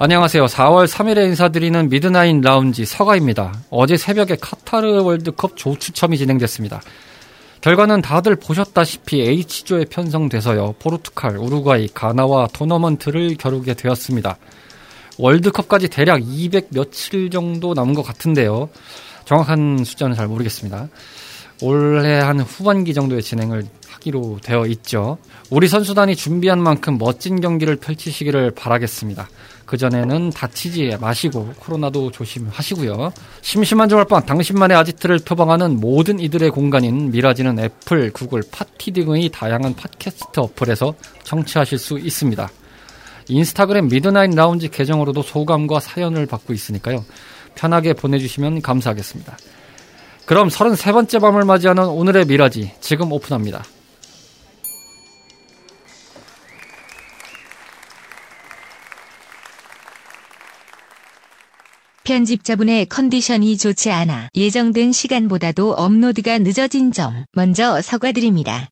안녕하세요. 4월 3일에 인사드리는 Midnight Lounge 서가입니다. 어제 새벽에 카타르 월드컵 조추첨이 진행됐습니다. 결과는 다들 보셨다시피 H조에 편성돼서요. 포르투갈, 우루과이, 가나와 토너먼트를 겨루게 되었습니다. 월드컵까지 대략 200 며칠 정도 남은 것 같은데요. 정확한 숫자는 잘 모르겠습니다. 올해 한 후반기 정도의 진행을 하기로 되어 있죠. 우리 선수단이 준비한 만큼 멋진 경기를 펼치시기를 바라겠습니다. 그전에는 다치지 마시고 코로나도 조심하시고요. 심심한 주말밤 당신만의 아지트를 표방하는 모든 이들의 공간인 미라지는 애플, 구글, 팟티 등의 다양한 팟캐스트 어플에서 청취하실 수 있습니다. 인스타그램 Midnight Lounge 계정으로도 소감과 사연을 받고 있으니까요. 편하게 보내주시면 감사하겠습니다. 그럼 33번째 밤을 맞이하는 오늘의 미라지 지금 오픈합니다. 편집자분의 컨디션이 좋지 않아 예정된 시간보다도 업로드가 늦어진 점 먼저 사과드립니다.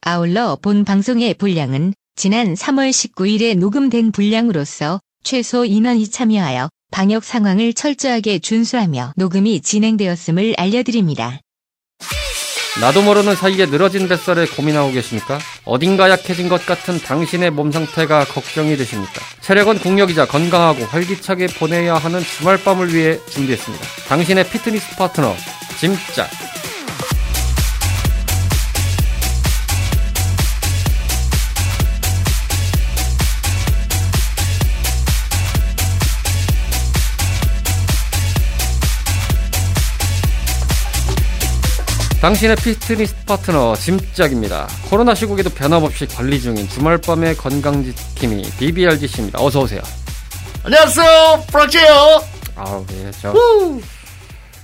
아울러 본 방송의 분량은 지난 3월 19일에 녹음된 분량으로서 최소 인원이 참여하여 방역 상황을 철저하게 준수하며 녹음이 진행되었음을 알려드립니다. 나도 모르는 사이에 늘어진 뱃살에 고민하고 계십니까? 어딘가 약해진 것 같은 당신의 몸 상태가 걱정이 되십니까? 체력은 국력이자 건강하고 활기차게 보내야 하는 주말 밤을 위해 준비했습니다. 당신의 피트니스 파트너, 짐짝. 당신의 피트니스 파트너 짐짝입니다. 코로나 시국에도 변함없이 관리 중인 주말밤의 건강지킴이 BBRGC입니다. 어서 오세요. 안녕하세요, 프락제요. 아우 예, 저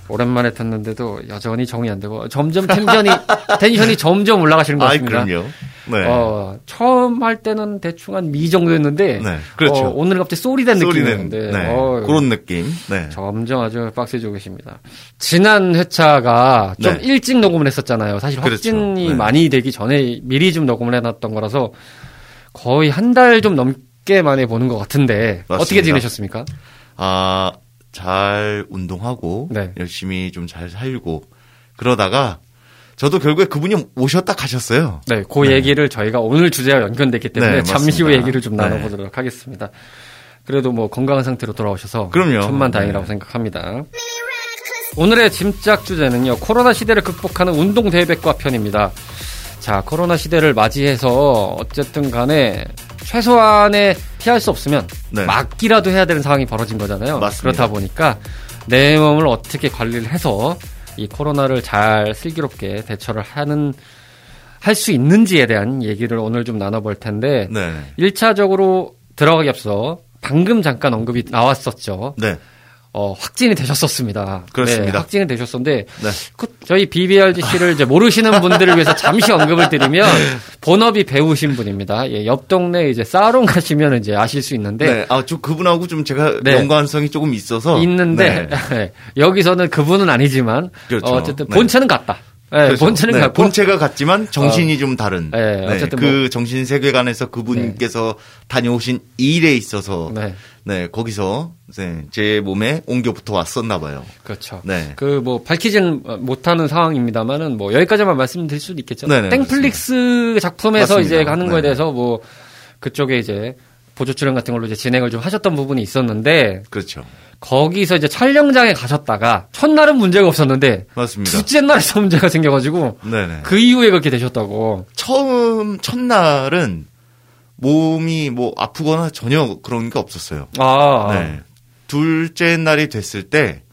오랜만에 듣는데도 여전히 정이 안 되고 점점 텐션이 텐션이 점점 올라가시는 것 아이, 같습니다. 그럼요. 네. 어, 처음 할 때는 대충 한 미 정도였는데 네, 그렇죠. 어, 오늘은 갑자기 소리 된 소리는 느낌이었는데 네, 어, 그런 느낌. 네. 점점 아주 빡세지고 계십니다. 지난 회차가 좀 네. 일찍 녹음을 했었잖아요. 사실 그렇죠. 확진이 네. 많이 되기 전에 미리 좀 녹음을 해놨던 거라서 거의 한 달 좀 넘게 만에 보는 것 같은데 어떻게 맞습니다. 지내셨습니까? 아, 잘 운동하고 네. 열심히 좀 잘 살고 그러다가 저도 결국에 그분이 오셨다 가셨어요. 네, 그 얘기를 저희가 오늘 주제와 연관됐기 때문에 네, 잠시 맞습니다. 얘기를 좀 네. 나눠보도록 하겠습니다. 그래도 뭐 건강한 상태로 돌아오셔서 그럼요. 천만 다행이라고 네. 생각합니다. 오늘의 짐작 주제는요. 코로나 시대를 극복하는 운동 대백과 편입니다. 자, 코로나 시대를 맞이해서 어쨌든 간에 최소한의 피할 수 없으면 네. 막기라도 해야 되는 상황이 벌어진 거잖아요. 맞습니다. 그렇다 보니까 내 몸을 어떻게 관리를 해서 이 코로나를 잘 슬기롭게 대처를 하는 할 수 있는지에 대한 얘기를 오늘 좀 나눠볼 텐데 네. 1차적으로 들어가기 앞서 방금 잠깐 언급이 나왔었죠. 네. 어, 확진이 되셨었습니다. 그렇습니다. 네, 확진이 되셨었는데 네. 그 저희 BBRGC를 이제 모르시는 분들을 위해서 잠시 언급을 드리면 본업이 배우신 분입니다. 예, 옆 동네 이제 사롱 가시면 이제 아실 수 있는데 네. 아, 저 그분하고 좀 제가 네. 연관성이 조금 있어서 있는데 네. 여기서는 그분은 아니지만 그렇죠. 어, 쨌든 네. 본체는 같다. 예, 그렇죠. 본체는 네, 같고 본체가 같지만 정신이 좀 다른. 네, 어쨌든 그 뭐- 정신 세계관에서 그분께서 다녀오신 일에 있어서 네. 네, 거기서 네, 제 몸에 옮겨 붙어 왔었나 봐요. 그렇죠. 네. 그 뭐 밝히진 못하는 상황입니다만은 뭐 여기까지만 말씀드릴 수도 있겠죠. 네네, 땡플릭스 작품에서 맞습니다. 이제 가는 거에 네네. 대해서 뭐 그쪽에 이제 보조 출연 같은 걸로 이제 진행을 좀 하셨던 부분이 있었는데 그렇죠. 거기서 이제 촬영장에 가셨다가 첫날은 문제가 없었는데 맞습니다. 둘째 날에서 문제가 생겨가지고 네네. 그 이후에 그렇게 되셨다고. 처음 첫날은 몸이 뭐 아프거나 전혀 그런 게 없었어요. 아, 네. 둘째 날이 됐을 때,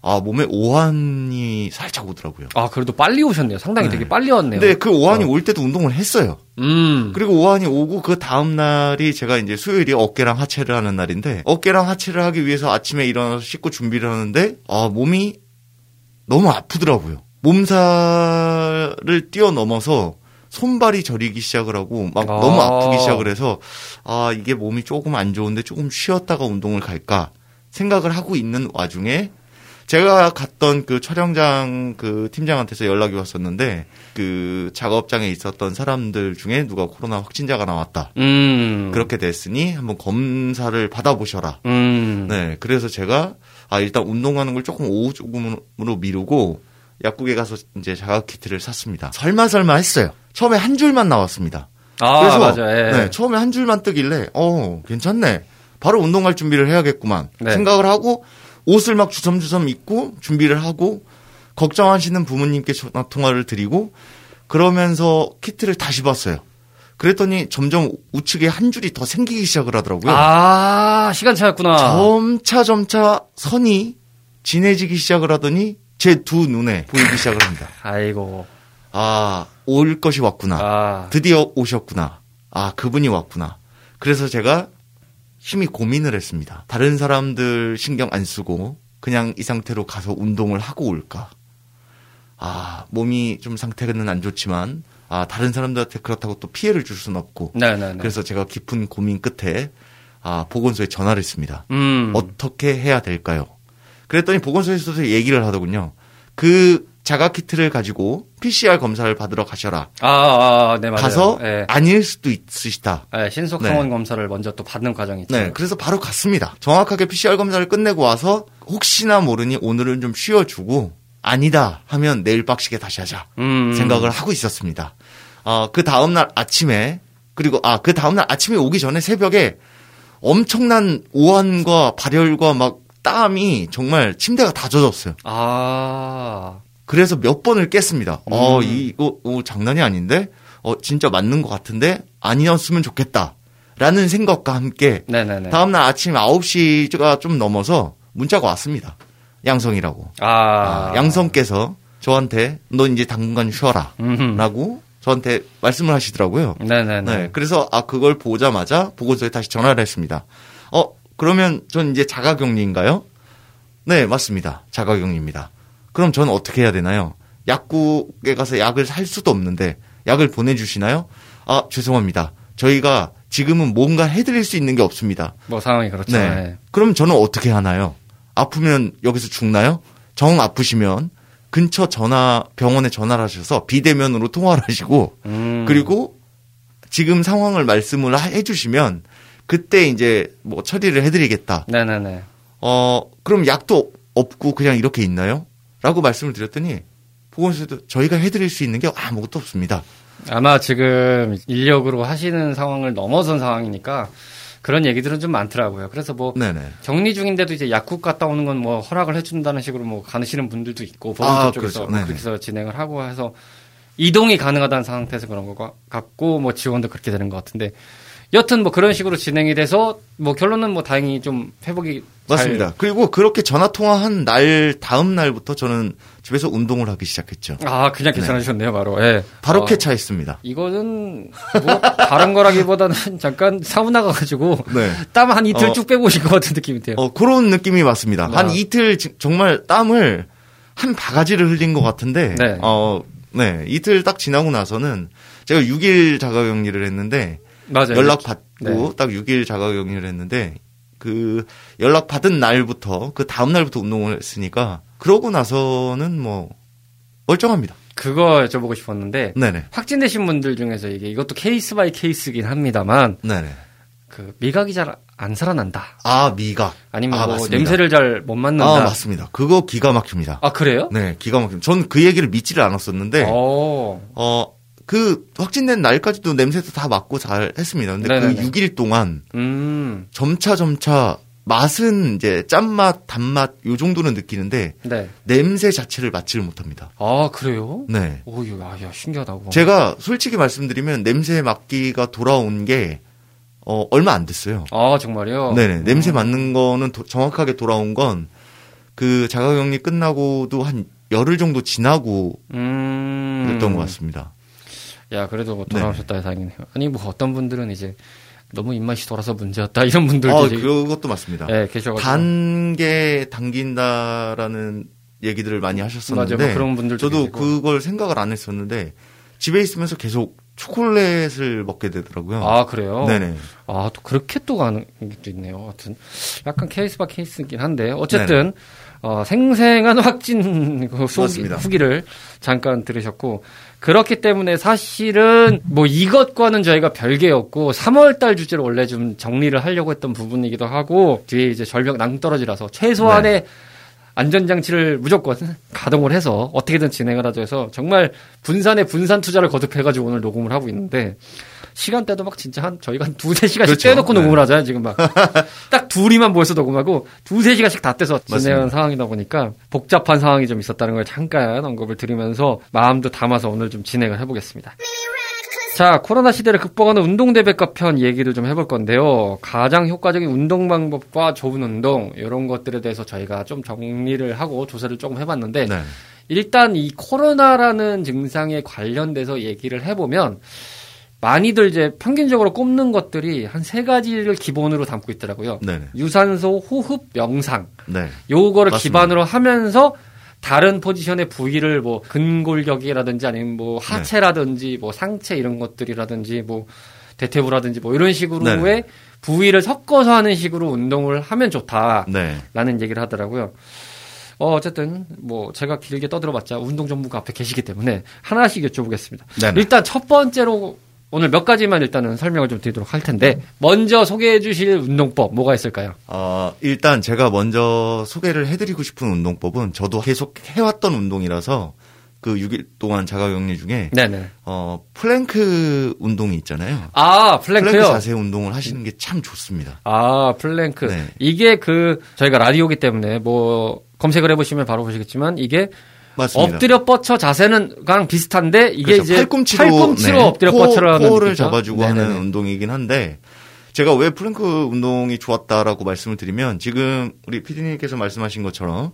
아, 몸에 오한이 살짝 오더라고요. 아, 그래도 빨리 오셨네요. 상당히 네. 되게 빨리 왔네요. 근데 그 오한이 올 때도 운동을 했어요. 음. 그리고 오한이 오고 그 다음 날이 제가 이제 수요일이 어깨랑 하체를 하는 날인데 어깨랑 하체를 하기 위해서 아침에 일어나서 씻고 준비를 하는데 아 몸이 너무 아프더라고요. 몸살을 뛰어넘어서 손발이 저리기 시작을 하고 막 아. 너무 아프기 시작을 해서 아 이게 몸이 조금 안 좋은데 조금 쉬었다가 운동을 갈까 생각을 하고 있는 와중에 제가 갔던 그 촬영장 그 팀장한테서 연락이 왔었는데 그 작업장에 있었던 사람들 중에 누가 코로나 확진자가 나왔다. 음. 그렇게 됐으니 한번 검사를 받아보셔라. 음. 네, 그래서 제가 아 일단 운동하는 걸 조금 오후 조금으로 미루고 약국에 가서 이제 자가 키트를 샀습니다. 설마 설마 했어요. 처음에 한 줄만 나왔습니다. 아, 그래서 맞아요. 예. 네, 처음에 한 줄만 뜨길래 어 괜찮네. 바로 운동할 준비를 해야겠구만 네. 생각을 하고 옷을 막 주섬주섬 입고 준비를 하고 걱정하시는 부모님께 전화 통화를 드리고 그러면서 키트를 다시 봤어요. 그랬더니 점점 우측에 한 줄이 더 생기기 시작을 하더라고요. 아, 시간 차였구나. 점차 점차 선이 진해지기 시작을 하더니 제 두 눈에 보이기 시작을 합니다. 아이고. 아, 올 것이 왔구나. 아. 드디어 오셨구나. 아, 그분이 왔구나. 그래서 제가 심히 고민을 했습니다. 다른 사람들 신경 안 쓰고 그냥 이 상태로 가서 운동을 하고 올까? 아, 몸이 좀 상태는 안 좋지만 아, 다른 사람들한테 그렇다고 또 피해를 줄 수는 없고. 네네네. 그래서 제가 깊은 고민 끝에 아, 보건소에 전화를 했습니다. 음. 어떻게 해야 될까요? 그랬더니 보건소에서도 얘기를 하더군요. 그 자가 키트를 가지고 PCR 검사를 받으러 가셔라. 아, 아, 네, 맞아요. 가서 예. 아닐 수도 있으시다. 예, 신속 네. 항원 검사를 먼저 또 받는 과정이 있죠. 네, 그래서 바로 갔습니다. 정확하게 PCR 검사를 끝내고 와서 혹시나 모르니 오늘은 좀 쉬어주고 아니다 하면 내일 빡시게 다시 하자 음. 생각을 하고 있었습니다. 어, 그 다음날 아침에 그리고 아 그 다음날 아침에 오기 전에 새벽에 엄청난 오한과 발열과 막 땀이 정말 침대가 다 젖었어요. 아. 그래서 몇 번을 깼습니다. 음. 어, 이거 어, 장난이 아닌데? 어, 진짜 맞는 것 같은데? 아니었으면 좋겠다. 라는 생각과 함께 네네네. 다음날 아침 9시가 좀 넘어서 문자가 왔습니다. 양성이라고. 아. 아, 양성께서 저한테 너 이제 당분간 쉬어라. 음흠. 라고 저한테 말씀을 하시더라고요. 네네네. 네. 그래서 아 그걸 보자마자 보고서에 다시 전화를 했습니다. 어 그러면 전 이제 자가격리인가요? 네 맞습니다. 자가격리입니다. 그럼 저는 어떻게 해야 되나요? 약국에 가서 약을 살 수도 없는데 약을 보내주시나요? 아 죄송합니다. 저희가 지금은 뭔가 해드릴 수 있는 게 없습니다. 뭐 상황이 그렇죠. 네. 네. 그럼 저는 어떻게 하나요? 아프면 여기서 죽나요? 정 아프시면 근처 전화 병원에 전화를 하셔서 비대면으로 통화를 하시고 음. 그리고 지금 상황을 말씀을 하- 해주시면 그때 이제 뭐 처리를 해드리겠다. 네네네. 어 그럼 약도 없고 그냥 이렇게 있나요? 라고 말씀을 드렸더니 보건소에도 저희가 해드릴 수 있는 게 아무것도 없습니다. 아마 지금 인력으로 하시는 상황을 넘어선 상황이니까 그런 얘기들은 좀 많더라고요. 그래서 뭐 네네. 격리 중인데도 이제 약국 갔다 오는 건 뭐 허락을 해준다는 식으로 뭐 가시는 분들도 있고 보건소 아, 쪽에서 그렇죠. 네네. 그렇게 해서 진행을 하고 해서 이동이 가능하다는 상태에서 그런 거 같고 뭐 지원도 그렇게 되는 것 같은데 여튼 뭐 그런 식으로 진행이 돼서 뭐 결론은 뭐 다행히 좀 회복이 맞습니다. 그리고 그렇게 전화 통화한 날 다음 날부터 저는 집에서 운동을 하기 시작했죠. 잘... 아 그냥 괜찮아지셨네요 바로. 예. 바로 어, 쾌차했습니다. 이거는 뭐 다른 거라기보다는 잠깐 사우나 가가지고 네. 땀한 이틀 어. 쭉 빼고 오신 것 같은 느낌이 돼요. 어, 그런 느낌이 맞습니다. 아. 한 이틀 지- 정말 땀을 한 바가지를 흘린 것 같은데, 네. 어, 네. 이틀 딱 지나고 나서는 제가 6일 자가격리를 했는데, 맞아요. 연락 받고 네. 딱 6일 자가 격리를 했는데, 그 연락 받은 날부터, 그 다음 날부터 운동을 했으니까, 그러고 나서는 뭐, 멀쩡합니다. 그거 여쭤보고 싶었는데 네네. 확진되신 분들 중에서 이게 이것도 case by case긴 합니다만 네네. 그 미각이 잘 안 살아난다. 아, 미각. 아니면 아, 뭐 맞습니다. 냄새를 잘 못 맡는다. 아, 맞습니다. 그거 기가 막힙니다. 아, 그래요? 네, 기가 막힙니다. 전 그 얘기를 믿지를 않았었는데, 어. 어, 그 확진된 날까지도 냄새도 다 맡고 잘 했습니다. 근데 네네네. 그 6일 동안 음. 점차 점차 맛은 이제 짠맛, 단맛 요 정도는 느끼는데 네. 냄새 자체를 맡지를 못합니다. 아, 그래요? 네. 오, 야, 야, 신기하다고. 제가 솔직히 말씀드리면 냄새 맡기가 돌아온 게 어, 얼마 안 됐어요. 아, 정말요? 네네. 냄새 맡는 거는 도- 정확하게 돌아온 건 그 자가격리 끝나고도 한 열흘 정도 지나고 음. 그랬던 것 같습니다. 야, 그래도 뭐 돌아오셨다 다행이네요. 아니, 뭐 어떤 분들은 이제 너무 입맛이 돌아서 문제였다 이런 분들도 아, 그것도 맞습니다. 예, 계셔가지고. 단계 당긴다라는 얘기들을 많이 하셨었는데 맞아요. 뭐 그런 분들도 저도 계시고. 그걸 생각을 안 했었는데 집에 있으면서 계속 초콜릿을 먹게 되더라고요. 아, 그래요? 네네. 아, 또 그렇게 또 가는 것도 있네요. 하여튼 약간 케이스 바 케이스긴 한데 어쨌든 어, 생생한 확진 그. 후기를 잠깐 들으셨고 그렇기 때문에 사실은 뭐 이것과는 저희가 별개였고 3월달 주제로 원래 좀 정리를 하려고 했던 부분이기도 하고 뒤에 이제 절벽 낭떠러지라서 최소한의 안전장치를 무조건 가동을 해서 어떻게든 진행을 하자 해서 정말 분산에 분산 투자를 거듭해가지고 오늘 녹음을 하고 있는데 시간대도 막 진짜 한 저희가 한 두세 시간씩 그렇죠. 떼놓고 네. 녹음을 하잖아요 지금 막 딱 둘이만 모여서 녹음하고 두세 시간씩 다 떼서 진행하는. 상황이다 보니까 복잡한 상황이 좀 있었다는 걸 잠깐 언급을 드리면서 마음도 담아서 오늘 좀 진행을 해보겠습니다. 자, 코로나 시대를 극복하는 운동 대백과 편 얘기를 좀 해볼 건데요. 가장 효과적인 운동 방법과 좋은 운동 이런 것들에 대해서 저희가 좀 정리를 하고 조사를 조금 해봤는데 네. 일단 이 코로나라는 증상에 관련돼서 얘기를 해보면 많이들 이제 평균적으로 꼽는 것들이 한 세 가지를 기본으로 담고 있더라고요. 네네. 유산소, 호흡, 명상. 네. 요거를 맞습니다. 기반으로 하면서 다른 포지션의 부위를 뭐 근골격이라든지 아니면 뭐 네. 하체라든지 뭐 상체 이런 것들이라든지 뭐 대퇴부라든지 뭐 이런 식으로의 네네. 부위를 섞어서 하는 식으로 운동을 하면 좋다라는 네. 얘기를 하더라고요. 어, 어쨌든 뭐 제가 길게 떠들어봤자 운동 전문가 앞에 계시기 때문에 하나씩 여쭤보겠습니다. 네네. 일단 첫 번째로 오늘 몇 가지만 일단은 설명을 좀 드리도록 할 텐데 먼저 소개해 주실 운동법 뭐가 있을까요? 어, 일단 제가 먼저 소개를 해드리고 싶은 운동법은 저도 계속 해왔던 운동이라서 그 6일 동안 자가격리 중에 네네. 어, 플랭크 운동이 있잖아요. 아, plank요? plank 자세 운동을 하시는 게 참 좋습니다. 아, 플랭크. 네. 이게 그, 저희가 라디오기 때문에 뭐, 검색을 해보시면 바로 보시겠지만, 이게 맞습니다. 엎드려 뻗쳐 자세는 랑 비슷한데, 이게 그렇죠. 이제 팔꿈치로, 팔꿈치로 네, 엎드려 코, 뻗쳐라 하는 코어를 느낌이죠? 잡아주고 하는 네네네. 운동이긴 한데 제가 왜 플랭크 운동이 좋았다라고 말씀을 드리면 지금 우리 피디님께서 말씀하신 것처럼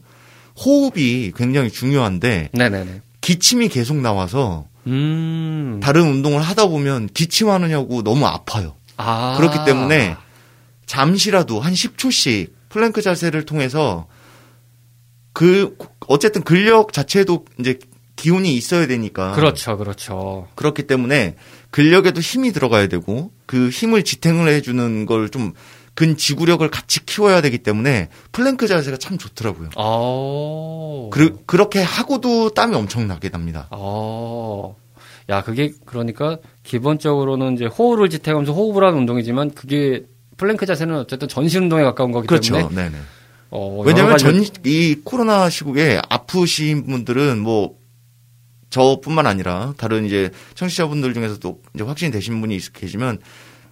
호흡이 굉장히 중요한데 네네네. 기침이 계속 나와서 음. 다른 운동을 하다 보면 기침하느냐고 너무 아파요. 아. 그렇기 때문에 잠시라도 한 10초씩 플랭크 자세를 통해서 그 어쨌든 근력 자체도 이제 기운이 있어야 되니까 그렇죠, 그렇죠. 그렇기 때문에 근력에도 힘이 들어가야 되고 그 힘을 지탱을 해주는 걸 좀 근지구력을 같이 키워야 되기 때문에 플랭크 자세가 참 좋더라고요. 어. 그, 그렇게 하고도 땀이 엄청 나게 납니다. 어. 야, 그게 그러니까 기본적으로는 이제 호흡을 지탱하면서 호흡을 하는 운동이지만 그게 플랭크 자세는 어쨌든 전신 운동에 가까운 거기 그렇죠. 때문에 네네. 어, 왜냐하면 전 이 코로나 시국에 아프신 분들은 뭐 저뿐만 아니라 다른 이제 청취자분들 중에서도 이제 확진이 되신 분이 있- 계시면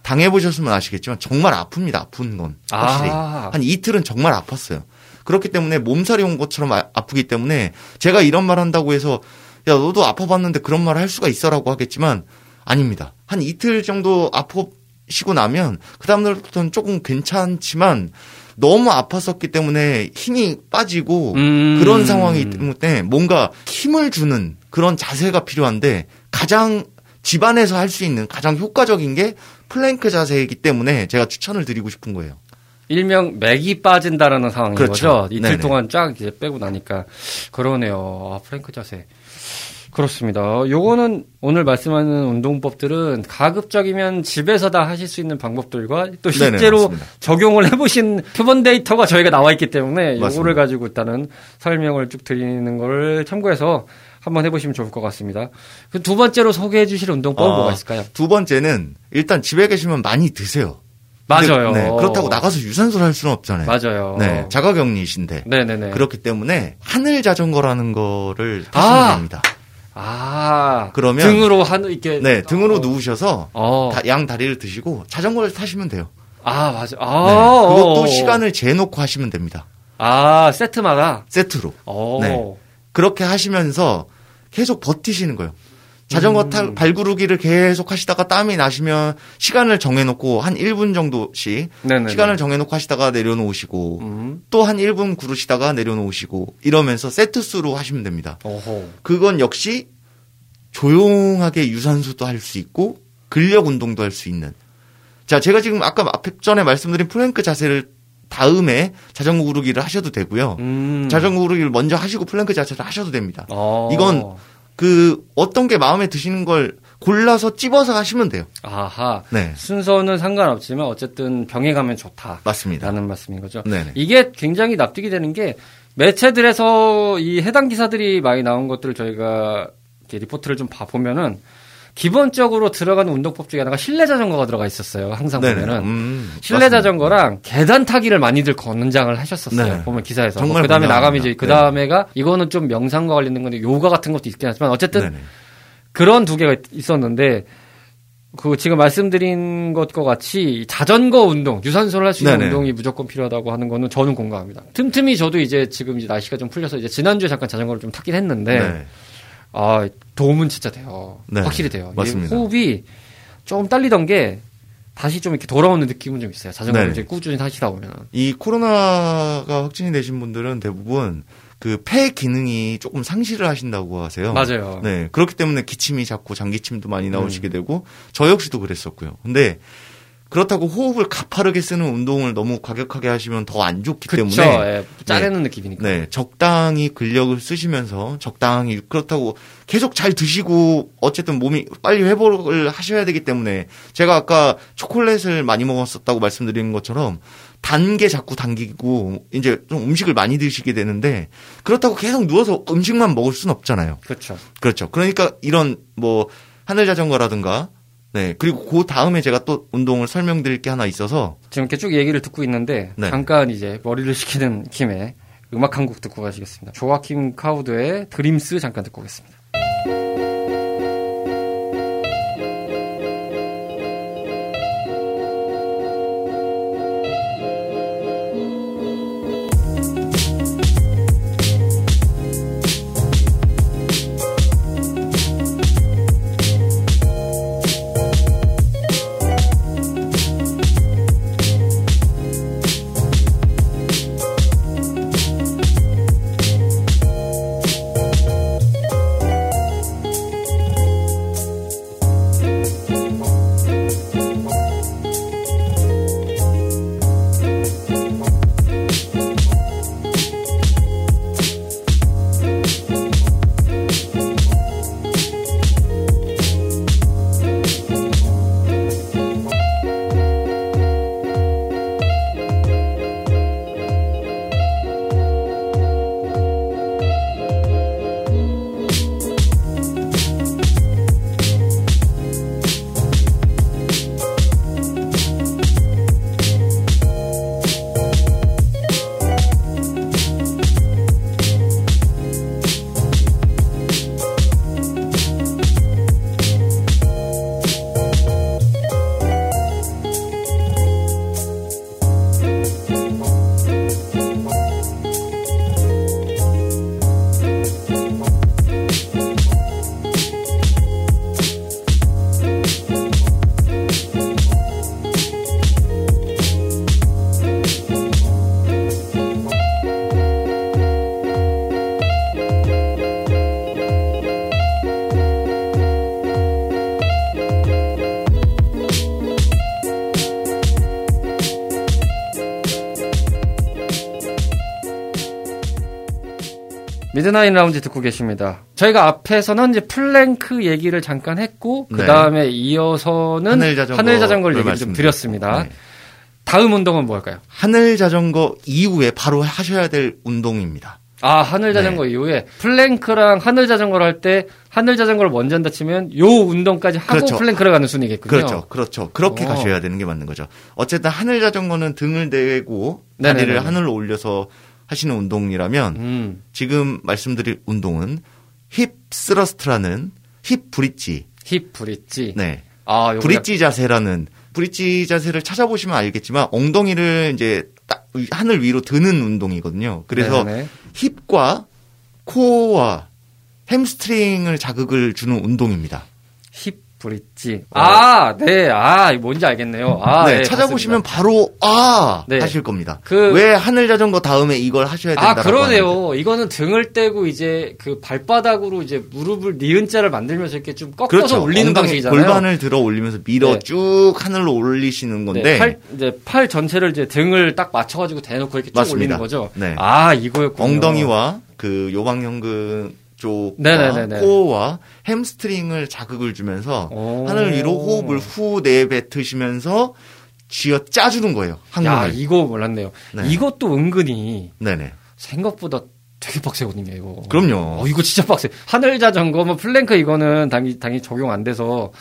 당해보셨으면 아시겠지만 정말 아픕니다. 아픈 건 확실히 아. 한 이틀은 정말 아팠어요. 그렇기 때문에 몸살이 온 것처럼 아, 아프기 때문에 제가 이런 말 한다고 해서 야 너도 아파봤는데 그런 말 할 수가 있어라고 하겠지만 아닙니다. 한 이틀 정도 아프시고 나면 그 다음날부터는 조금 괜찮지만 너무 아팠었기 때문에 힘이 빠지고 음. 그런 상황이기 때문에 뭔가 힘을 주는 그런 자세가 필요한데 가장 집안에서 할 수 있는 가장 효과적인 게 플랭크 자세이기 때문에 제가 추천을 드리고 싶은 거예요. 일명 맥이 빠진다라는 상황인 그렇죠. 거죠. 이틀 네네. 동안 쫙 이제 빼고 나니까 그러네요. 아, 프랭크 자세. 그렇습니다. 요거는 오늘 말씀하는 운동법들은 가급적이면 집에서 다 하실 수 있는 방법들과 또 네네, 실제로 맞습니다. 적용을 해보신 표본 데이터가 저희가 나와 있기 때문에 요거를 맞습니다. 가지고 일단은 설명을 쭉 드리는 걸 참고해서 한번 해보시면 좋을 것 같습니다. 그두 번째로 소개해 주실 운동법은 아, 뭐가 있을까요? 두 번째는 일단 집에 계시면 많이 드세요. 맞아요. 네, 그렇다고 나가서 유산소를 할 수는 없잖아요. 맞아요. 네, 자가격리이신데 네네네. 그렇기 때문에 하늘 자전거라는 거를 타시면 아! 됩니다. 아, 그러면- 등으로 한 이렇게 네, 등으로 어, 누우셔서 어. 다- 양 다리를 드시고 자전거를 타시면 돼요. 아 맞아. 아, 네, 그것도 어. 시간을 재놓고 하시면 됩니다. 아 세트마다. 세트로. 어. 네. 그렇게 하시면서 계속 버티시는 거예요. 자전거 탈 발구르기를 계속 하시다가 땀이 나시면 시간을 정해놓고 한 1분 정도씩 네네네. 시간을 정해놓고 하시다가 내려놓으시고 음. 또한 1분 구르시다가 내려놓으시고 이러면서 세트 수로 하시면 됩니다. 오호. 그건 역시 조용하게 유산소도 할 수 있고 근력 운동도 할 수 있는. 자, 제가 지금 아까 앞에 전에 말씀드린 플랭크 자세를 다음에 자전거 구르기를 하셔도 되고요. 음. 자전거 구르기를 먼저 하시고 플랭크 자세를 하셔도 됩니다. 어. 이건 그 어떤 게 마음에 드시는 걸 골라서 찝어서 하시면 돼요. 아하. 네. 순서는 상관없지만 어쨌든 병행하면 좋다. 맞습니다. 라는 말씀인 거죠. 네네. 이게 굉장히 납득이 되는 게 매체들에서 이 해당 기사들이 많이 나온 것들을 저희가 이렇게 리포트를 좀 봐보면은 기본적으로 들어가는 운동법 중에 하나가 실내 자전거가 들어가 있었어요. 항상 네네. 보면은. 음, 실내 맞습니다. 자전거랑 계단 타기를 많이들 권장을 하셨었어요. 네. 보면 기사에서. 정말 그 다음에 권장합니다. 나가면 이제 그 네. 다음에가 이거는 좀 명상과 관련된 건데 요가 같은 것도 있긴 하지만 어쨌든 네네. 그런 두 개가 있었는데 그 지금 말씀드린 것과 같이 자전거 운동, 유산소를 할 수 있는 네네. 운동이 무조건 필요하다고 하는 거는 저는 공감합니다. 틈틈이 저도 이제 지금 이제 날씨가 좀 풀려서 이제 지난주에 잠깐 자전거를 좀 타긴 했는데 네. 아 도움은 진짜 돼요. 네. 확실히 돼요. 맞습니다. 호흡이 좀 딸리던 게 다시 좀 이렇게 돌아오는 느낌은 좀 있어요. 자전거를 네. 이제 꾸준히 타시다 보면. 이 코로나가 확진이 되신 분들은 대부분 그 폐 기능이 조금 상실을 하신다고 하세요. 맞아요. 네. 그렇기 때문에 기침이 자꾸 장기침도 많이 나오시게 음. 되고 저 역시도 그랬었고요. 근데 그렇다고 호흡을 가파르게 쓰는 운동을 너무 과격하게 하시면 더 안 좋기 그쵸. 때문에 예, 짜내는 느낌이니까. 네, 적당히 근력을 쓰시면서 적당히 그렇다고 계속 잘 드시고 어쨌든 몸이 빨리 회복을 하셔야 되기 때문에 제가 아까 초콜릿을 많이 먹었었다고 말씀드린 것처럼 단게 자꾸 당기고 이제 좀 음식을 많이 드시게 되는데 그렇다고 계속 누워서 음식만 먹을 수는 없잖아요. 그렇죠. 그렇죠. 그러니까 이런 뭐 하늘 자전거라든가 네, 그리고 그 다음에 제가 또 운동을 설명드릴 게 하나 있어서 지금 이렇게 쭉 얘기를 듣고 있는데 네. 잠깐 이제 머리를 식히는 김에 음악 한 곡 듣고 가시겠습니다. 조아킴 카우드의 드림스 잠깐 듣고 오겠습니다. 미드나잇 라운지 듣고 계십니다. 저희가 앞에서는 이제 플랭크 얘기를 잠깐 했고 그 네. 다음에 이어서는 하늘 자전거 하늘 자전거를 얘기를 좀 말씀드렸습니다. 드렸습니다. 네. 다음 운동은 뭘까요? 하늘 자전거 이후에 바로 하셔야 될 운동입니다. 아 하늘 자전거 이후에 플랭크랑 하늘 자전거를 할 때 하늘 자전거를 먼저 한다 치면 요 운동까지 하고 그렇죠. 플랭크를 가는 순이겠군요. 그렇죠. 그렇죠. 그렇게 어. 가셔야 되는 게 맞는 거죠. 어쨌든 하늘 자전거는 등을 대고 네네네네. 다리를 하늘로 올려서 하시는 운동이라면 음, 지금 말씀드릴 운동은 힙 스러스트라는 힙 브릿지. 힙 브릿지. 네. 아, 브릿지 자세라는 브릿지 자세를 찾아보시면 알겠지만 엉덩이를 이제 딱 하늘 위로 드는 운동이거든요. 그래서 네네. 힙과 코어와 햄스트링을 자극을 주는 운동입니다. 브릿지. 아, 네. 아, 뭔지 알겠네요. 아, 네, 네, 찾아보시면 봤습니다. 바로 아 네. 하실 겁니다. 그- 왜 하늘 자전거 다음에 이걸 하셔야 아, 된다고 하는데. 그러네요. 이거는 등을 떼고 이제 그 발바닥으로 이제 무릎을 니은자를 만들면서 이렇게 좀 꺾어서 그렇죠. 올리는 방식이잖아요. 골반을 들어 올리면서 밀어 네. 쭉 하늘로 올리시는 건데 네, 팔 이제 팔 전체를 이제 등을 딱 맞춰가지고 대놓고 이렇게 쭉 맞습니다. 올리는 거죠. 네. 아 이거였군요. 엉덩이와 그 요방형근 쪽과 네네네네. 코어와 햄스트링을 자극을 주면서 오. 하늘 위로 호흡을 후 내뱉으시면서 쥐어 짜주는 거예요. 야 항문을. 이거 몰랐네요. 네. 이것도 은근히 네네. 생각보다 되게 빡세거든요. 이거. 그럼요. 어, 이거 진짜 빡세. 하늘 자전거, 뭐 플랭크 이거는 당연히, 당연히 적용 안 돼서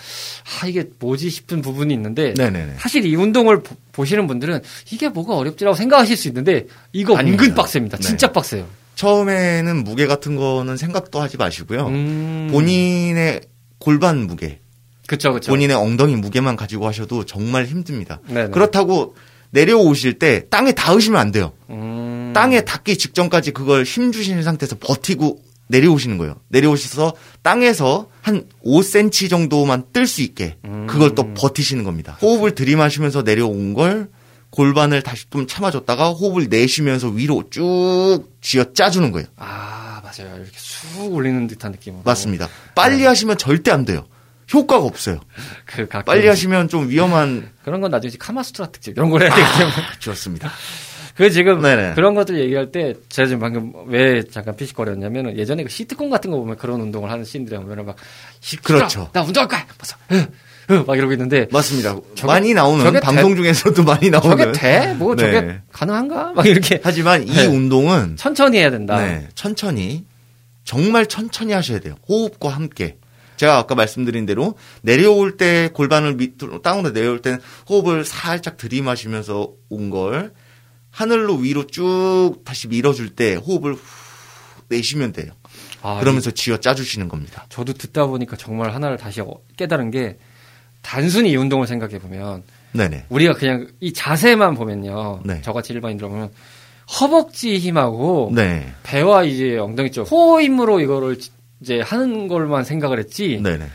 아 이게 뭐지 싶은 부분이 있는데 네네네. 사실 이 운동을 보, 시는 분들은 이게 뭐가 어렵지라고 생각하실 수 있는데 이거 아닙니다. 은근 빡셉니다. 네. 진짜 빡세요. 처음에는 무게 같은 거는 생각도 하지 마시고요. 음. 본인의 골반 무게, 그쵸 그쵸. 본인의 엉덩이 무게만 가지고 하셔도 정말 힘듭니다. 네네. 그렇다고 내려오실 때 땅에 닿으시면 안 돼요. 음. 땅에 닿기 직전까지 그걸 힘 주시는 상태에서 버티고 내려오시는 거예요. 내려오셔서 땅에서 한 5cm 정도만 뜰 수 있게 그걸 또 버티시는 겁니다. 호흡을 들이마시면서 내려온 걸 골반을 다시 좀 참아줬다가 호흡을 내쉬면서 위로 쭉 쥐어 짜주는 거예요. 아 맞아요. 이렇게 쑥 올리는 듯한 느낌으로. 맞습니다. 빨리 하시면 절대 안 돼요. 효과가 없어요. 그 빨리 하시면 좀 위험한 그런 건 나중에 카마스트라 특집 이런 걸 해야 되기 때문에. 좋습니다. 그 지금 네네. 그런 것들 얘기할 때 제가 지금 방금 왜 잠깐 피식거렸냐면은 예전에 그 시트콤 같은 거 보면 그런 운동을 하는 씬들이 보면은 막 그렇죠. 나 운동할 거야. 벌써 막 이러고 있는데 맞습니다. 저게- 많이 나오는 저게 방송 중에서도 많이 나오는 저게 돼? 뭐 네. 저게 가능한가? 막 이렇게 하지만 이 네. 운동은 천천히 해야 된다. 네, 천천히 정말 천천히 하셔야 돼요. 호흡과 함께. 제가 아까 말씀드린 대로 내려올 때 골반을 밑으로 땅으로 내려올 때는 호흡을 살짝 들이마시면서 온 걸 하늘로 위로 쭉 다시 밀어줄 때 호흡을 후 내쉬면 돼요. 아, 그러면서 쥐어 짜주시는 겁니다. 저도 듣다 보니까 정말 하나를 다시 어- 깨달은 게 단순히 이 운동을 생각해 보면 네네. 우리가 그냥 이 자세만 보면요. 네. 저같이 일반인들 보면 허벅지 힘하고 네. 배와 이제 엉덩이 쪽 코어 힘으로 이거를 이제 하는 걸만 생각을 했지 네네.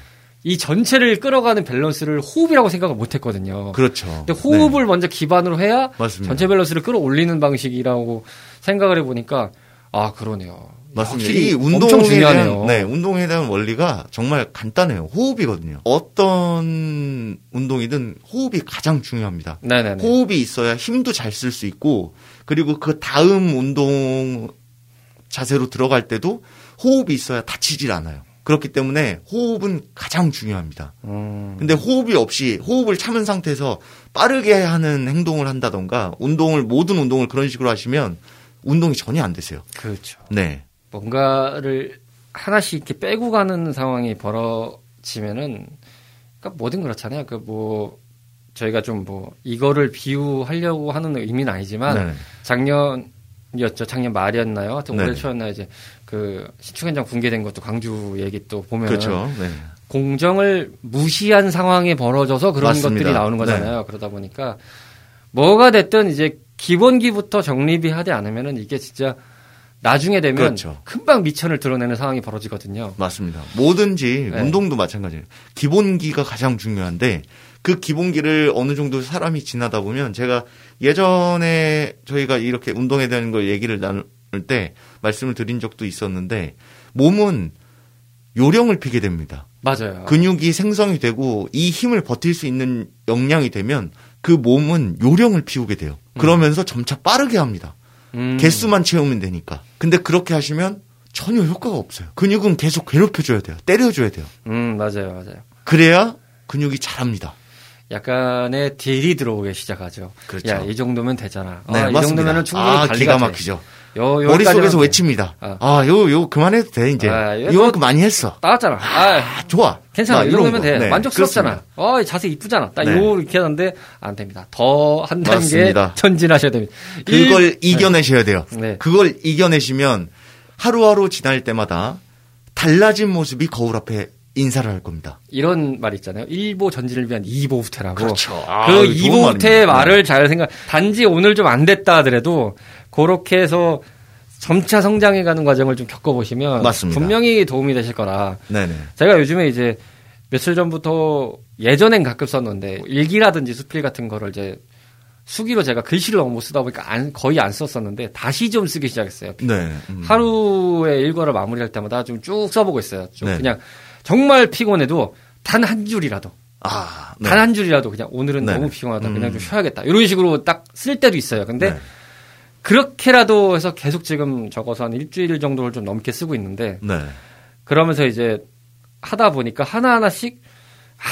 이 전체를 끌어가는 밸런스를 호흡이라고 생각을 못 했거든요. 그렇죠. 근데 호흡을 먼저 기반으로 해야 맞습니다. 전체 밸런스를 끌어올리는 방식이라고 생각을 해 보니까 아 그러네요. 맞습니다. 확실히 이 운동에 중요하네요. 대한 네, 운동에 대한 원리가 정말 간단해요. 호흡이거든요. 어떤 운동이든 호흡이 가장 중요합니다. 네네네. 호흡이 있어야 힘도 잘 쓸 수 있고 그리고 그 다음 운동 자세로 들어갈 때도 호흡이 있어야 다치질 않아요. 그렇기 때문에 호흡은 가장 중요합니다. 음, 근데 호흡이 없이 호흡을 참은 상태에서 빠르게 하는 행동을 한다던가 운동을 모든 운동을 그런 식으로 하시면 운동이 전혀 안 되세요. 그렇죠. 네. 뭔가를 하나씩 이렇게 빼고 가는 상황이 벌어지면은 그러니까 뭐든 그렇잖아요. 그 뭐 저희가 좀 뭐 이거를 비유하려고 하는 의미는 아니지만 네네. 작년 이었죠. 작년 말이었나요? 하여튼 올해 네네. 초였나 이제 그 시축현장 붕괴된 것도 광주 얘기 또 보면 그렇죠. 네. 공정을 무시한 상황에 벌어져서 그런 맞습니다. 것들이 나오는 거잖아요. 그러다 보니까 뭐가 됐든 이제 기본기부터 정립이 하지 않으면은 이게 진짜 나중에 되면 그렇죠. 금방 미천을 드러내는 상황이 벌어지거든요. 맞습니다. 뭐든지 네. 운동도 마찬가지예요. 기본기가 가장 중요한데 그 기본기를 어느 정도 사람이 지나다 보면 제가 예전에 저희가 이렇게 운동에 대한 걸 얘기를 나눌 때 말씀을 드린 적도 있었는데 몸은 요령을 피게 됩니다. 맞아요. 근육이 생성이 되고 이 힘을 버틸 수 있는 역량이 되면 그 몸은 요령을 피우게 돼요. 그러면서 점차 빠르게 합니다. 음, 개수만 채우면 되니까. 근데 그렇게 하시면 전혀 효과가 없어요. 근육은 계속 괴롭혀줘야 돼요. 때려줘야 돼요. 음, 맞아요, 맞아요. 그래야 근육이 자랍니다. 약간의 딜이 들어오기 시작하죠. 그렇죠. 야, 이 정도면 되잖아. 네, 아, 이. 정도면은 충분히 아, 기가 돼. 막히죠. 요, 머릿속에서 여기까지만 돼. 외칩니다. 아. 아, 요, 요, 그만해도 돼, 이제. 아, 이만큼 많이 했어. 나왔잖아. 아, 아, 좋아. 괜찮아. 막이 정도면 거. 돼. 네, 만족스럽잖아. 어, 자세 이쁘잖아. 딱 네. 요, 이렇게 하는데, 안 됩니다. 더 한 단계 맞습니다. 전진하셔야 됩니다. 그걸 일- 이겨내셔야 돼요. 네. 그걸 이겨내시면 하루하루 지날 때마다 달라진 모습이 거울 앞에 인사를 할 겁니다. 이런 말 있잖아요. 1보 전진을 위한 2보 후퇴라고. 그렇죠. 그 아, 좋은 2보 말입니다. 후퇴의 말을 잘 생각, 단지 오늘 좀 안 됐다 하더라도, 그렇게 해서 점차 성장해 가는 과정을 좀 겪어보시면, 맞습니다. 분명히 도움이 되실 거라. 네네. 제가 요즘에 이제 며칠 전부터 예전엔 가끔 썼는데 일기라든지 수필 같은 거를 이제 수기로 제가 글씨를 너무 못 쓰다 보니까 안, 거의 안 썼었는데 다시 좀 쓰기 시작했어요. 네. 음. 하루에 일과를 마무리할 때마다 좀 쭉 써보고 있어요. 좀 네. 그냥 정말 피곤해도 단 한 줄이라도 아, 네. 단한 줄이라도 그냥 오늘은 네. 너무 피곤하다 그냥 음. 좀 쉬어야겠다 이런 식으로 딱 쓸 때도 있어요. 근데 네. 그렇게라도 해서 계속 지금 적어서 한 일주일 정도를 좀 넘게 쓰고 있는데 네. 그러면서 이제 하다 보니까 하나 하나씩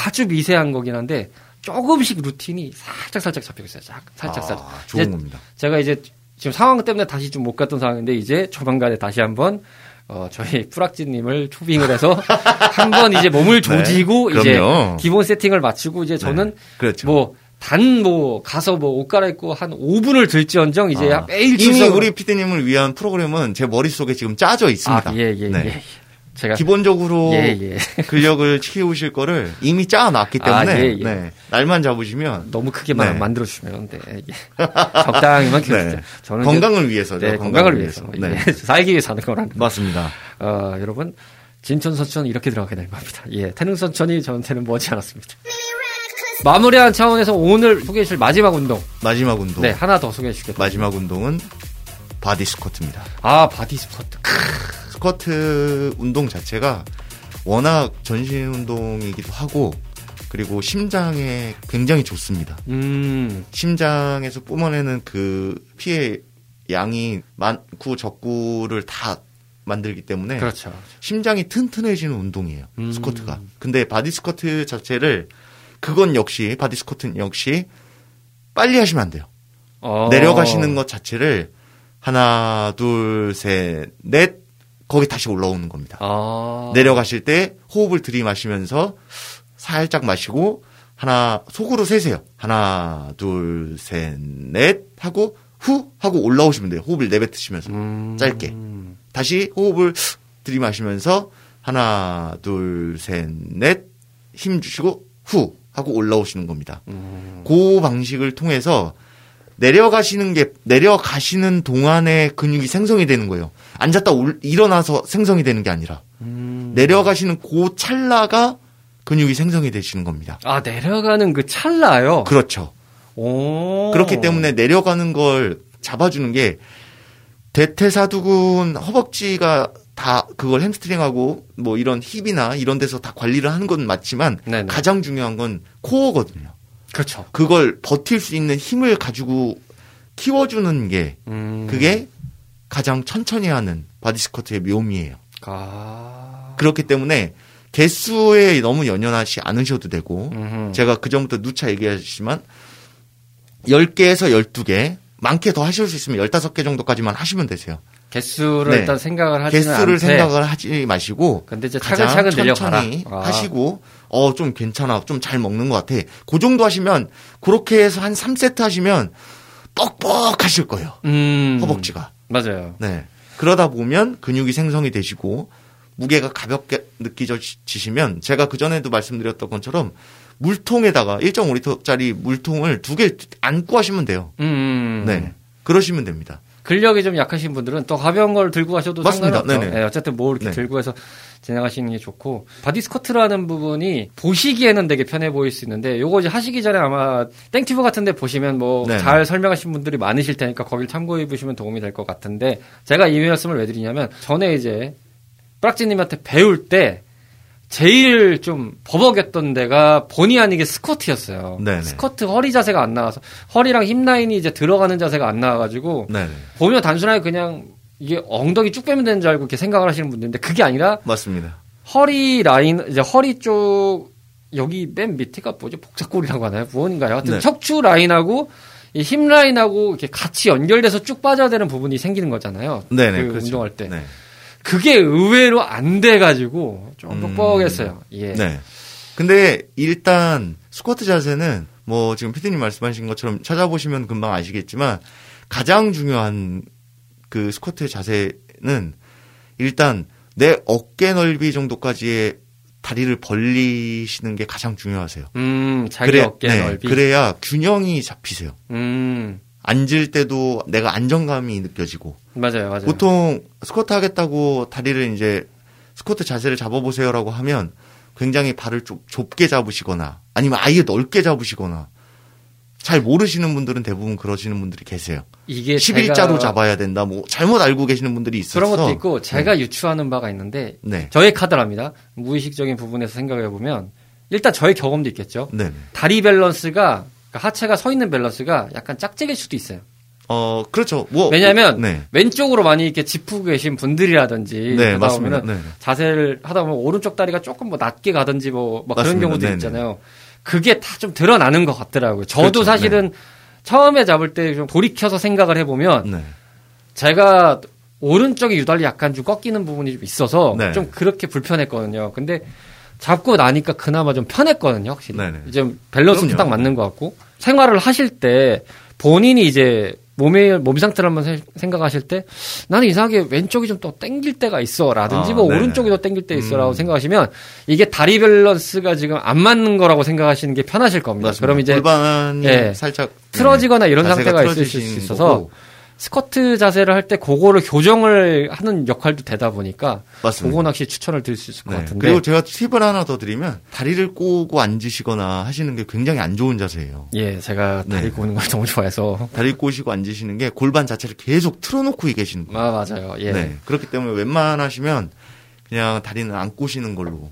아주 미세한 거긴 한데 조금씩 루틴이 살짝 살짝 잡히고 있어요. 살- 살짝 살짝. 아, 좋은 겁니다. 제가 이제 지금 상황 때문에 다시 좀 못 갔던 상황인데 이제 조만간에 다시 한번 어 저희 프락지님을 초빙을 해서 한번 이제 몸을 조지고 네, 이제. 기본 세팅을 마치고 이제 저는 네, 그렇죠. 뭐 단 뭐 가서 뭐 옷 갈아입고 한 5분을 들지언정 이제 아, 매일 이미 우리 피디님을 위한 프로그램은 제 머릿속에 지금 짜져 있습니다. 아, 예, 예, 네. 예. 제가 기본적으로 예, 예. 근력을 키우실 거를 이미 짜놨기 때문에 아, 예, 예. 네. 날만 잡으시면 너무 크게 만 네. 만들어 주시면 돼. 예. 적당히만 키우자. 네. 저는 건강을 위해서죠. 네, 건강을 위해서. 네. 예, 살기 위해서 하는 거란. 맞습니다. 어, 여러분 진천 선천 이렇게 들어가게 될 겁니다. 예, 태릉 선천이 저한테는 머지 않았습니다. 마무리한 차원에서 오늘 소개해 주실 마지막 운동. 마지막 운동. 네, 하나 더 소개해 주시겠다. 마지막 운동은 바디 스쿼트입니다. 아, 바디 스쿼트. 스쿼트 운동 자체가 워낙 전신 운동이기도 하고 그리고 심장에 굉장히 좋습니다. 음. 심장에서 뿜어내는 그 피의 양이 많고 적고를 다 만들기 때문에 그렇죠. 심장이 튼튼해지는 운동이에요. 음. 스쿼트가. 근데 바디 스쿼트 자체를 그건 역시 바디 스쿼트는 역시 빨리 하시면 안 돼요. 어. 내려가시는 것 자체를 하나, 둘, 셋, 넷 거기 다시 올라오는 겁니다. 아. 내려가실 때 호흡을 들이마시면서 살짝 마시고 하나 속으로 세세요. 하나, 둘, 셋, 넷 하고 후 하고 올라오시면 돼요. 호흡을 내뱉으시면서 음. 짧게. 다시 호흡을 들이마시면서 하나, 둘, 셋, 넷 힘 주시고 후 하고 올라오시는 겁니다. 음. 그 방식을 통해서 내려가시는 게 내려가시는 동안에 근육이 생성이 되는 거예요. 앉았다 올- 일어나서 생성이 되는 게 아니라 음. 내려가시는 그 찰나가 근육이 생성이 되시는 겁니다. 아, 내려가는 그 찰나요? 그렇죠. 오. 그렇기 때문에 내려가는 걸 잡아주는 게 대퇴사두근 허벅지가 다 그걸 햄스트링하고 뭐 이런 힙이나 이런 데서 다 관리를 하는 건 맞지만 네네. 가장 중요한 건 코어거든요. 그렇죠. 그걸 버틸 수 있는 힘을 가지고 키워주는 게 음. 그게 가장 천천히 하는 바디 스쿼트의 묘미예요. 아. 그렇기 때문에 개수에 너무 연연하지 않으셔도 되고 음흠. 제가 그 전부터 누차 얘기하셨지만 10개에서 12개 많게 더 하실 수 있으면 15개 정도까지만 하시면 되세요. 개수를 네. 일단 생각을 하지는 개수를 않되 생각을 하지 마시고 근데 이제 가장 차근차근 내려가라. 천천히 아. 하시고 어 좀 괜찮아 좀 잘 먹는 것 같아. 그 정도 하시면 그렇게 해서 한 3세트 하시면 뻑뻑하실 거예요. 음. 허벅지가. 맞아요. 네. 그러다 보면 근육이 생성이 되시고 무게가 가볍게 느껴지시면 제가 그 전에도 말씀드렸던 것처럼 물통에다가 1.5리터짜리 물통을 두 개 안고 하시면 돼요. 음. 네. 그러시면 됩니다 근력이 좀 약하신 분들은 또 가벼운 걸 들고 가셔도 맞습니다. 상관없죠. 네, 어쨌든 뭐 이렇게 네. 들고 해서 진행하시는 게 좋고 바디 스쿼트라는 부분이 보시기에는 되게 편해 보일 수 있는데 요거 이제 하시기 전에 아마 땡튜브 같은데 보시면 뭐. 잘 설명하신 분들이 많으실 테니까 거길 참고해 보시면 도움이 될 것 같은데 제가 이 말씀을 왜 드리냐면 전에 이제 뿌락지님한테 배울 때 제일 좀 버벅였던 데가 본의 아니게 스쿼트였어요. 네네. 스쿼트 허리 자세가 안 나와서 허리랑 힙 라인이 이제 들어가는 자세가 안 나와가지고 네 보면 단순하게 그냥 이게 엉덩이 쭉 빼면 되는 줄 알고 이렇게 생각을 하시는 분들인데 그게 아니라 맞습니다 허리 라인 이제 허리 쪽 여기 맨 밑에가 뭐지 복사골이라고 하나요? 무언인가요? 하여튼 네. 척추 라인하고 이힙 라인하고 이렇게 같이 연결돼서 쭉 빠져야 되는 부분이 생기는 거잖아요. 네네 그 그렇죠. 운동할 때 네. 그게 의외로 안 돼가지고 좀 음. 뻑뻑했어요. 예. 네. 근데 일단 스쿼트 자세는 뭐 지금 피디님 말씀하신 것처럼 찾아보시면 금방 아시겠지만 가장 중요한 그 스쿼트 자세는 일단 내 어깨 넓이 정도까지의 다리를 벌리시는 게 가장 중요하세요. 음, 자기 그래, 어깨 네, 넓이. 그래야 균형이 잡히세요. 음, 앉을 때도 내가 안정감이 느껴지고 맞아요, 맞아요. 보통 스쿼트 하겠다고 다리를 이제 스쿼트 자세를 잡아보세요라고 하면 굉장히 발을 좀 좁게 잡으시거나 아니면 아예 넓게 잡으시거나 잘 모르시는 분들은 대부분 그러시는 분들이 계세요. 이게 11자로 제가 잡아야 된다. 뭐 잘못 알고 계시는 분들이 있어서 그런 것도 있고 제가 유추하는 바가 있는데 네. 저의 카드랍니다. 무의식적인 부분에서 생각해 보면 일단 저의 경험도 있겠죠. 네. 다리 밸런스가 그러니까 하체가 서 있는 밸런스가 약간 짝짝일 수도 있어요. 어, 그렇죠. 뭐 왜냐하면 네. 왼쪽으로 많이 이렇게 짚고 계신 분들이라든지 네, 하다. 보면은 네. 자세를 하다 보면 오른쪽 다리가 조금 뭐 낮게 가든지 뭐, 뭐 그런. 경우도 네네. 있잖아요. 그게 다 좀 드러나는 것 같더라고요. 저도 그렇죠. 사실은 처음에 잡을 때 좀 돌이켜서 생각을 해보면 네. 제가 오른쪽이 유달리 약간 좀 꺾이는 부분이 좀 있어서 네. 좀 그렇게 불편했거든요. 근데 잡고 나니까 그나마 좀 편했거든요, 확실히. 네네. 이제 밸런스도. 딱 맞는 것 같고 생활을 하실 때 본인이 이제 몸의 몸 상태를 한번 세- 생각하실 때 나는 이상하게 왼쪽이 좀 더 땡길 때가 있어라든지 아, 뭐 네네. 오른쪽이 더 땡길 때 있어라고 음. 생각하시면 이게 다리 밸런스가 지금 안 맞는 거라고 생각하시는 게 편하실 겁니다. 맞습니다. 그럼 이제 골반이 예. 살짝 틀어지거나 이런 자세가 상태가 있을 수 있어서 거고. 스쿼트 자세를 할 때 그거를 교정을 하는 역할도 되다 보니까 맞습니다. 그건 확실히 추천을 드릴 수 있을 것 네. 같은데 그리고 제가 팁을 하나 더 드리면 다리를 꼬고 앉으시거나 하시는 게 굉장히 안 좋은 자세예요. 예 제가 네. 다리 꼬는 걸 너무 좋아해서 다리 꼬시고 앉으시는 게 골반 자체를 계속 틀어놓고 계시는 거예요. 아 맞아요 예 네. 그렇기 때문에 웬만하시면 그냥 다리는 안 꼬시는 걸로.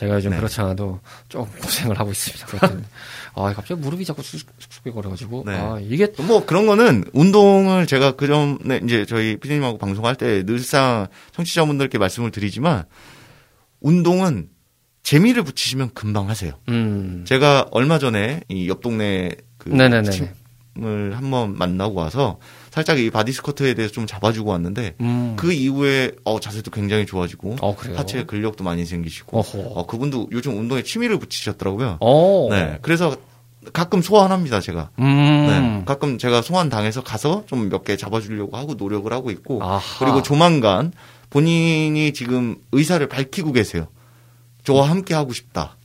제가 요즘 네. 그렇지 않아도 좀 고생을 하고 있습니다. 아 갑자기 무릎이 자꾸 쑥쑥거려가지고 네. 아 이게 뭐 그런 거는 운동을 제가 그 전에 이제 저희 피디님하고 방송할 때 늘상 청취자분들께 말씀을 드리지만 운동은 재미를 붙이시면 금방 하세요. 음 제가 얼마 전에 이 옆 동네 그. 팀을 한번 만나고 와서 살짝 이 바디 스쿼트에 대해서 좀 잡아주고 왔는데 음. 그 이후에 어 자세도 굉장히 좋아지고 어 그래요 하체 근력도 많이 생기시고 어허 어 그분도 요즘 운동에 취미를 붙이셨더라고요. 어 네. 그래서 가끔 소환합니다, 제가. 네. 음 가끔 제가 소환 당해서 가서 좀 몇 개 잡아주려고 하고 노력을 하고 있고 아하. 그리고 조만간 본인이 지금 의사를 밝히고 계세요. 저와 함께 하고 싶다.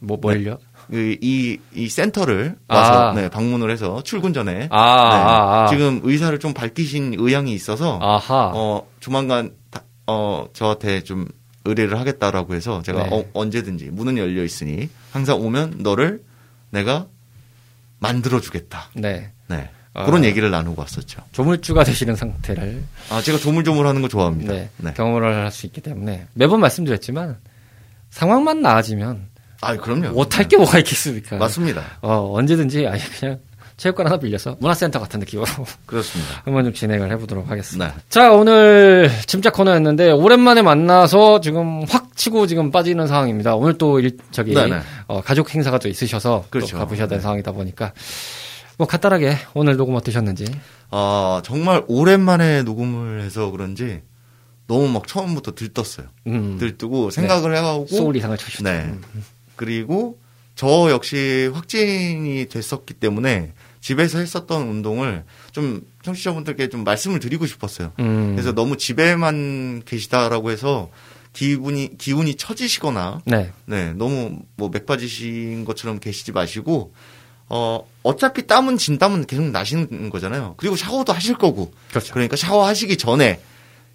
뭐 뭘요 그 이, 이 센터를 와서 아. 네, 방문을 해서 출근 전에 아, 아, 아. 지금 의사를 좀 밝히신 의향이 있어서 아하 어 조만간 다- 어 저한테 좀 의뢰를 하겠다라고 해서 제가 네. 어, 언제든지 문은 열려 있으니 항상 오면 너를 내가 만들어 주겠다. 네 네. 아. 그런 얘기를 나누고 왔었죠. 조물주가 되시는 상태를 아, 제가 조물조물 하는 거 좋아합니다. 네, 네. 경험을 할 수 있기 때문에 매번 말씀드렸지만 상황만 나아지면 아, 그럼요. 못할 게 뭐가 있겠습니까? 맞습니다. 어, 언제든지 아예 그냥 체육관 하나 빌려서 문화센터 같은 느낌으로 그렇습니다. 한번 좀 진행을 해보도록 하겠습니다. 네. 자, 오늘 짐작 코너였는데 오랜만에 만나서 지금 확 치고 지금 빠지는 상황입니다. 오늘 또 일, 저기 네네. 어, 가족 행사가 또 있으셔서 그렇죠. 또 가보셔야 되는 네. 상황이다 보니까 뭐 간단하게 오늘 녹음 어떠셨는지 아, 정말 오랜만에 녹음을 해서 그런지 너무 막 처음부터 들떴어요. 음, 들뜨고 생각을 해가고 소울 이상을 쳐주셨죠. 네. 그리고 저 역시 확진이 됐었기 때문에 집에서 했었던 운동을 좀 청취자분들께 좀 말씀을 드리고 싶었어요. 음, 그래서 너무 집에만 계시다라고 해서 기분이 기운이 처지시거나 네, 네 너무 뭐 맥빠지신 것처럼 계시지 마시고 어 어차피 땀은 진 땀은 계속 나시는 거잖아요. 그리고 샤워도 하실 거고 그렇죠. 그러니까 샤워하시기 전에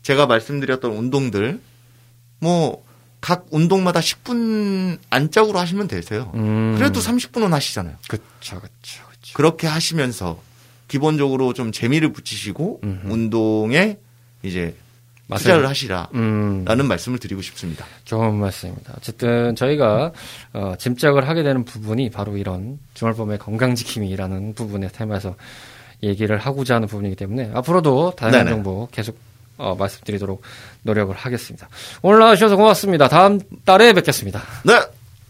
제가 말씀드렸던 운동들 뭐 각 운동마다 10분 안짝으로 하시면 되세요. 음, 그래도 30분은 하시잖아요. 그쵸, 그쵸. 그렇게 하시면서 기본적으로 좀 재미를 붙이시고 음흠. 운동에 이제 맞아요. 투자를 하시라라는 음, 말씀을 드리고 싶습니다. 좋은 말씀입니다. 어쨌든 저희가 어, 짐작을 하게 되는 부분이 바로 이런 주말밤의 건강지킴이라는 부분의 테마에서 얘기를 하고자 하는 부분이기 때문에 앞으로도 다양한 네네. 정보 계속 어, 말씀드리도록 노력을 하겠습니다. 오늘 나와주셔서 고맙습니다. 다음 달에 뵙겠습니다. 네,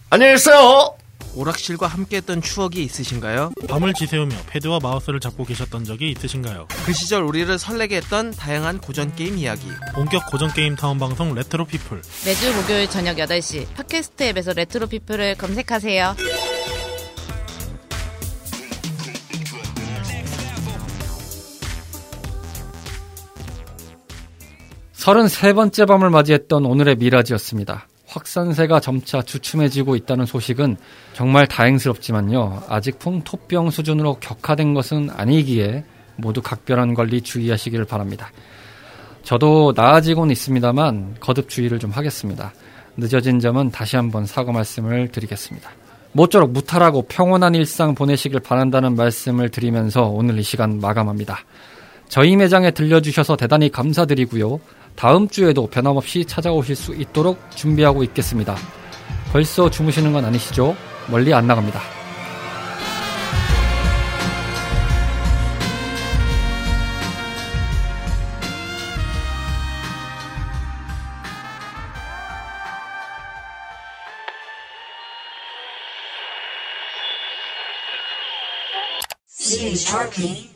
안녕히 계세요. 오락실과 함께했던 추억이 있으신가요? 밤을 지새우며 패드와 마우스를 잡고 계셨던 적이 있으신가요? 그 시절 우리를 설레게 했던 다양한 고전 게임 이야기. 본격 고전 게임 타운 방송 레트로 피플. 매주 목요일 저녁 8시 팟캐스트 앱에서 레트로 피플을 검색하세요. 33번째 밤을 맞이했던 오늘의 미라지였습니다. 확산세가 점차 주춤해지고 있다는 소식은 정말 다행스럽지만요. 아직 풍토병 수준으로 격하된 것은 아니기에 모두 각별한 관리 주의하시기를 바랍니다. 저도 나아지고는 있습니다만 거듭 주의를 좀 하겠습니다. 늦어진 점은 다시 한번 사과 말씀을 드리겠습니다. 모쪼록 무탈하고 평온한 일상 보내시길 바란다는 말씀을 드리면서 오늘 이 시간 마감합니다. 저희 매장에 들려주셔서 대단히 감사드리고요. 다음 주에도 변함없이 찾아오실 수 있도록 준비하고 있겠습니다. 벌써 주무시는 건 아니시죠? 멀리 안 나갑니다. CHRP